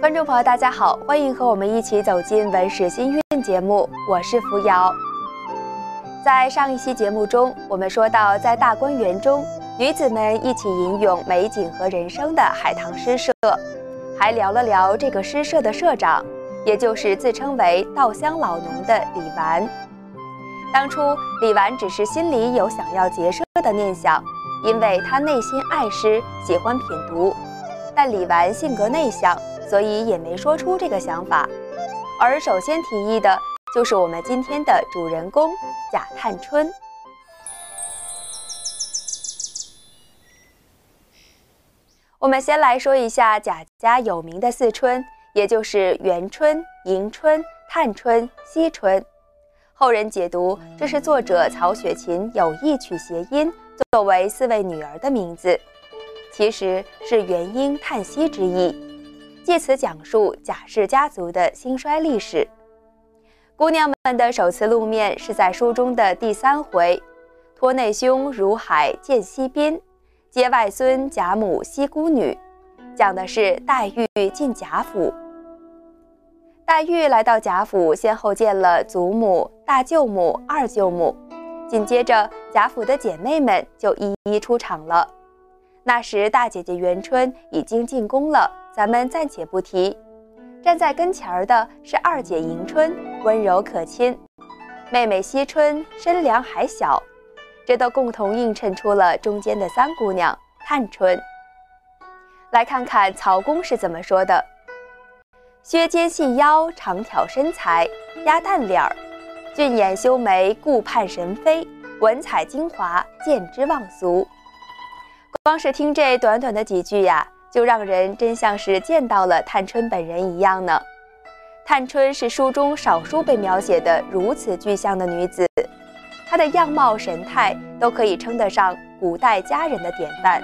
观众朋友，大家好，欢迎和我们一起走进文史新韵节目，我是扶摇。在上一期节目中，我们说到，在大观园中，女子们一起吟咏美景和人生的海棠诗社，还聊了聊这个诗社的社长，也就是自称为稻香老农的李纨。当初李纨只是心里有想要结社的念想，因为他内心爱诗，喜欢品读。但李纨性格内向。所以也没说出这个想法，而首先提议的就是我们今天的主人公贾探春。我们先来说一下贾家有名的四春，也就是元春、迎春、探春、惜春。后人解读，这是作者曹雪芹有意取谐音，作为四位女儿的名字，其实是元婴叹息之意。借此讲述贾氏家族的兴衰历史。姑娘们的首次露面是在书中的第三回：“托内兄如海见西宾，接外孙贾母西姑女。”讲的是黛玉进贾府。黛玉来到贾府，先后见了祖母、大舅母、二舅母，紧接着贾府的姐妹们就一一出场了。那时大姐姐元春已经进宫了。咱们暂且不提，站在跟前儿的是二姐迎春，温柔可亲；妹妹惜春身量还小，这都共同映衬出了中间的三姑娘探春。来看看曹公是怎么说的：削肩细腰，长挑身材，鸭蛋脸儿，俊眼修眉，顾盼神飞，文采精华，见之忘俗。光是听这短短的几句呀。就让人真像是见到了探春本人一样呢。探春是书中少数被描写的如此具象的女子，她的样貌神态都可以称得上古代佳人的典范。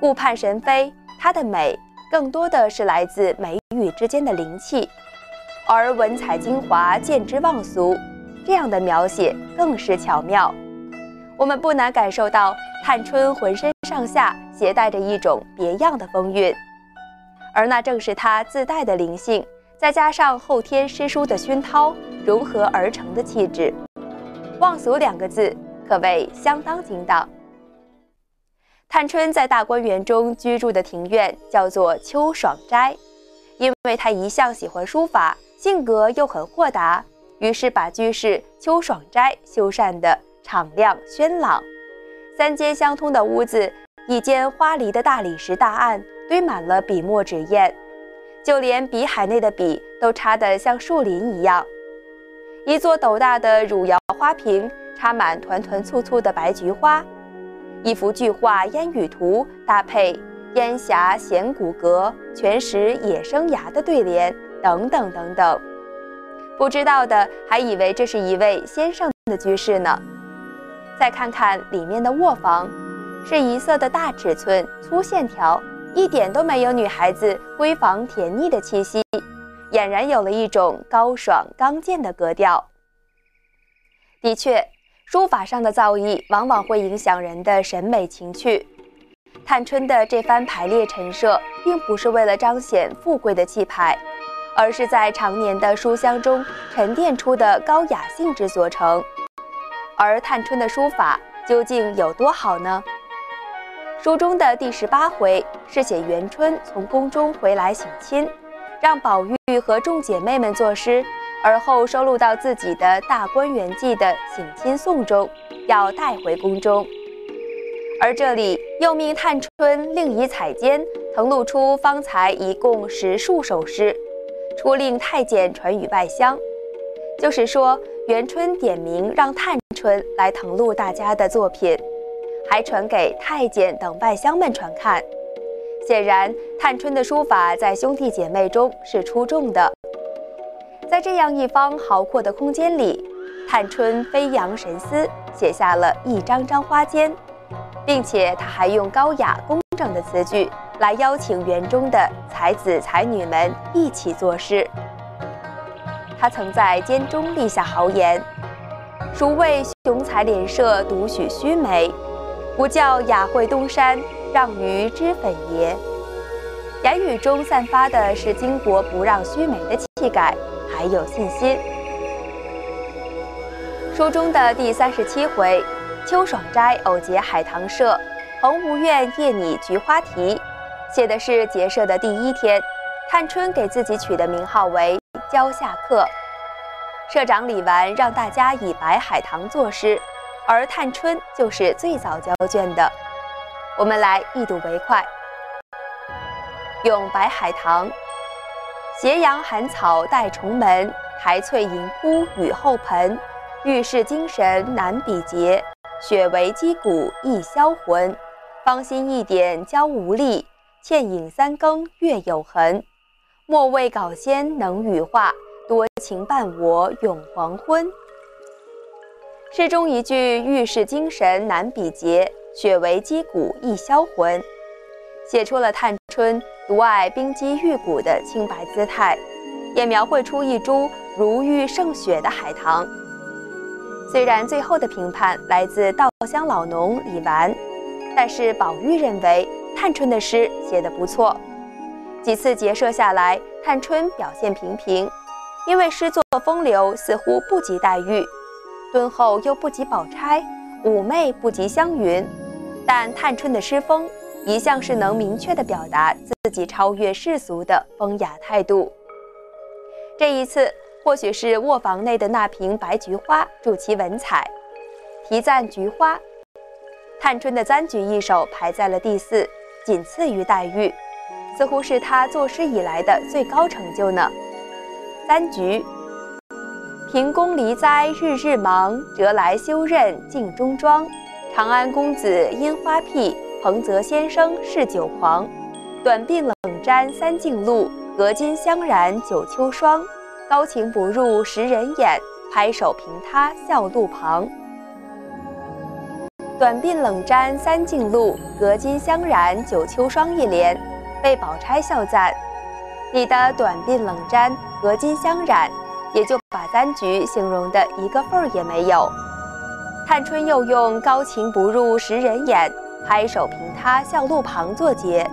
顾盼神飞，她的美更多的是来自眉宇之间的灵气，而文采精华，见之忘俗，这样的描写更是巧妙。我们不难感受到探春浑身上下携带着一种别样的风韵，而那正是她自带的灵性，再加上后天诗书的熏陶融合而成的气质。望俗两个字可谓相当精当。探春在大观园中居住的庭院叫做秋爽斋，因为她一向喜欢书法，性格又很豁达，于是把居室秋爽斋修缮的。敞亮轩朗，三间相通的屋子，一间花梨的大理石大案堆满了笔墨纸砚，就连笔海内的笔都插得像树林一样。一座斗大的汝窑花瓶插满团团簇簇的白菊花，一幅巨画《烟雨图》搭配“烟霞显骨骼，全石野生芽”的对联，等等等等。不知道的还以为这是一位先生的居室呢。再看看里面的卧房，是一色的大尺寸、粗线条，一点都没有女孩子闺房甜腻的气息，俨然有了一种高爽刚健的格调。的确，书法上的造诣往往会影响人的审美情趣。探春的这番排列陈设，并不是为了彰显富贵的气派，而是在常年的书香中沉淀出的高雅性质所成。而探春的书法究竟有多好呢？书中的第十八回是写元春从宫中回来省亲，让宝玉和众姐妹们作诗，而后收录到自己的《大观园记》的省亲颂中，要带回宫中。而这里又命探春另以彩笺誊录出方才一共十数首诗，出令太监传与外乡。就是说，元春点名让探。春来誊录大家的作品，还传给太监等外乡们传看。显然，探春的书法在兄弟姐妹中是出众的。在这样一方豪阔的空间里，探春飞扬神思，写下了一张张花笺，并且他还用高雅工整的词句来邀请园中的才子才女们一起作诗。他曾在笺中立下豪言。孰谓雄才连射，独许须眉？不教雅惠东山，让于脂粉爷。言语中散发的是巾帼不让须眉的气概，还有信心。书中的第三十七回，秋爽斋偶结海棠社，彭无怨夜拟菊花题，写的是结社的第一天。探春给自己取的名号为“蕉下客”。社长李纨让大家以白海棠作诗，而探春就是最早交卷的。我们来一睹为快。咏白海棠：斜阳寒草带重门，苔翠盈铺雨后盆。遇事精神难比劫，雪为击鼓易销魂。芳心一点娇无力，倩影三更月有痕。莫为稿仙能羽化，多情伴我永黄昏。诗中一句“遇事精神难比劫，雪为击鼓易销魂”，写出了探春独爱冰肌玉骨的清白姿态，也描绘出一株如玉胜雪的海棠。虽然最后的评判来自稻香老农李纨，但是宝玉认为探春的诗写得不错。几次结社下来，探春表现平平，因为诗作风流似乎不及黛玉，敦厚又不及宝钗，妩媚不及湘云。但探春的诗风一向是能明确地表达自己超越世俗的风雅态度。这一次，或许是卧房内的那瓶白菊花助其文采，题赞菊花。探春的簪菊一首排在了第四，仅次于黛玉。似乎是他作诗以来的最高成就呢。三菊，平宫离灾日日忙，折来修刃镜中妆。长安公子烟花癖，彭泽先生嗜酒狂。短鬓冷沾三径露，隔金香染九秋霜。高情不入识人眼，拍手凭他笑路旁。短鬓冷沾三径露，隔金香染九秋霜一联。被宝钗笑赞：“你的短鬓冷沾，隔金香染，也就把簪菊形容的一个缝儿也没有。”探春又用“高情不入识人眼，拍手凭他笑路旁”作结，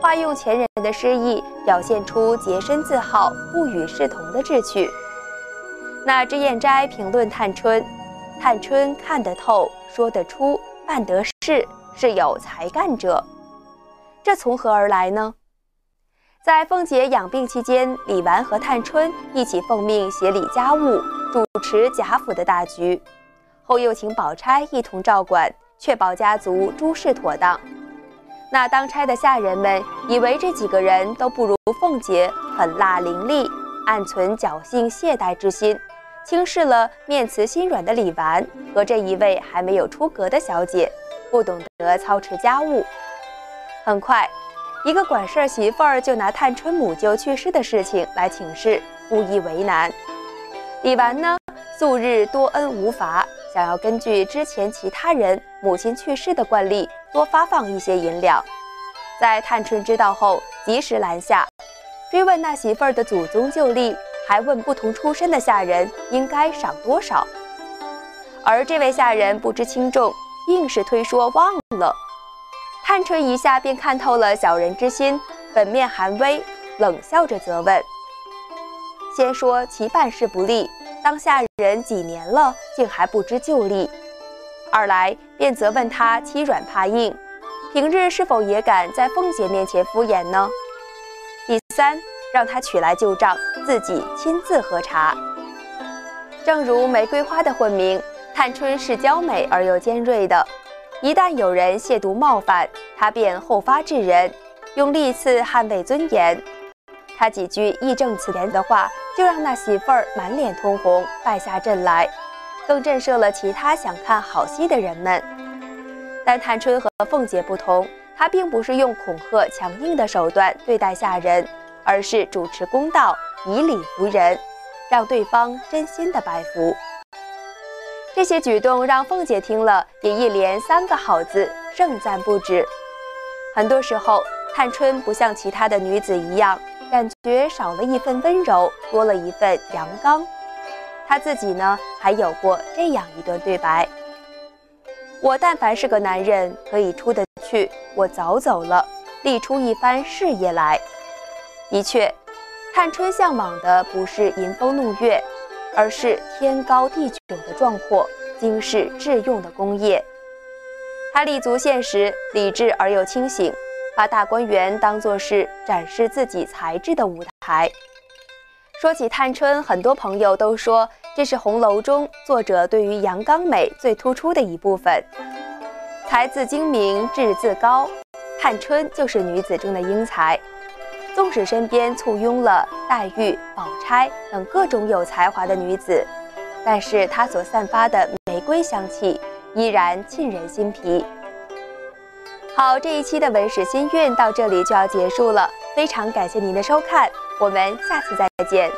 化用前人的诗意，表现出洁身自好、不与世同的志趣。那脂砚斋评论探春：“探春看得透，说得出，办得事，是有才干者。”这从何而来呢？在凤姐养病期间，李纨和探春一起奉命协理家务，主持贾府的大局，后又请宝钗一同照管，确保家族诸事妥当。那当差的下人们以为这几个人都不如凤姐狠辣伶俐，暗存侥幸懈怠之心，轻视了面慈心软的李纨和这一位还没有出阁的小姐，不懂得操持家务。很快，一个管事儿媳妇儿就拿探春母舅去世的事情来请示，故意为难。李纨呢，素日多恩无罚，想要根据之前其他人母亲去世的惯例，多发放一些银两。在探春知道后，及时拦下，追问那媳妇儿的祖宗旧历，还问不同出身的下人应该赏多少。而这位下人不知轻重，硬是推说忘了。探春一下便看透了小人之心，本面含微，冷笑着责问：“先说其办事不力，当下人几年了，竟还不知旧例；二来便责问他欺软怕硬，平日是否也敢在凤姐面前敷衍呢？第三，让他取来旧账，自己亲自喝茶。正如玫瑰花的混名，探春是娇美而又尖锐的。”一旦有人亵渎冒犯，他便后发制人，用利刺捍卫尊严。他几句义正辞严的话，就让那媳妇儿满脸通红，败下阵来，更震慑了其他想看好戏的人们。但探春和凤姐不同，她并不是用恐吓强硬的手段对待下人，而是主持公道，以礼服人，让对方真心的拜服。这些举动让凤姐听了也一连三个好字，盛赞不止。很多时候，探春不像其他的女子一样，感觉少了一份温柔，多了一份阳刚。她自己呢，还有过这样一段对白：“我但凡是个男人，可以出得去，我早走了。立出一番事业来。的确，探春向往的不是迎风弄月，而是天高地久的壮阔、经世致用的功业。他立足现实，理智而又清醒，把大观园当作是展示自己才智的舞台。说起探春，很多朋友都说这是红楼中作者对于阳刚美最突出的一部分。才自精明，志自高，探春就是女子中的英才。纵使身边簇拥了黛玉、宝钗等各种有才华的女子，但是她所散发的玫瑰香气依然沁人心脾。好，这一期的文史新韵到这里就要结束了，非常感谢您的收看，我们下次再见。